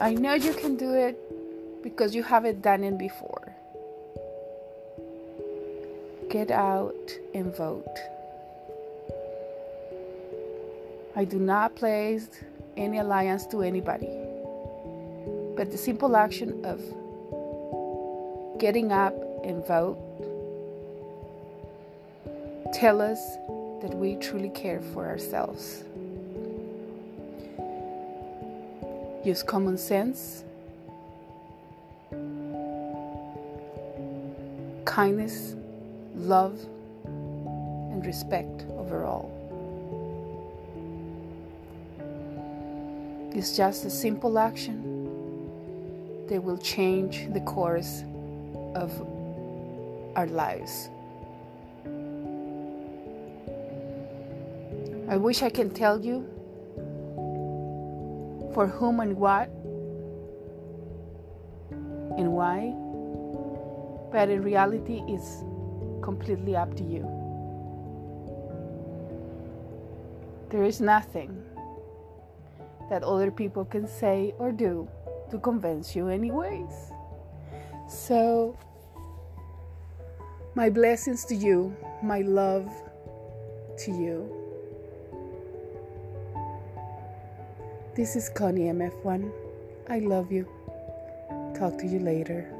I know you can do it because you haven't done it before. Get out and vote. I do not place any alliance to anybody, but the simple action of getting up and vote tell us that we truly care for ourselves. Use common sense, kindness, love, and respect overall. It's just a simple action that will change the course of our lives. I wish I can tell you for whom and what and why, but in reality, it's completely up to you. There is nothing that other people can say or do to convince you, anyways. So, my blessings to you, my love to you. This is Connie MF1. I love you. Talk to you later.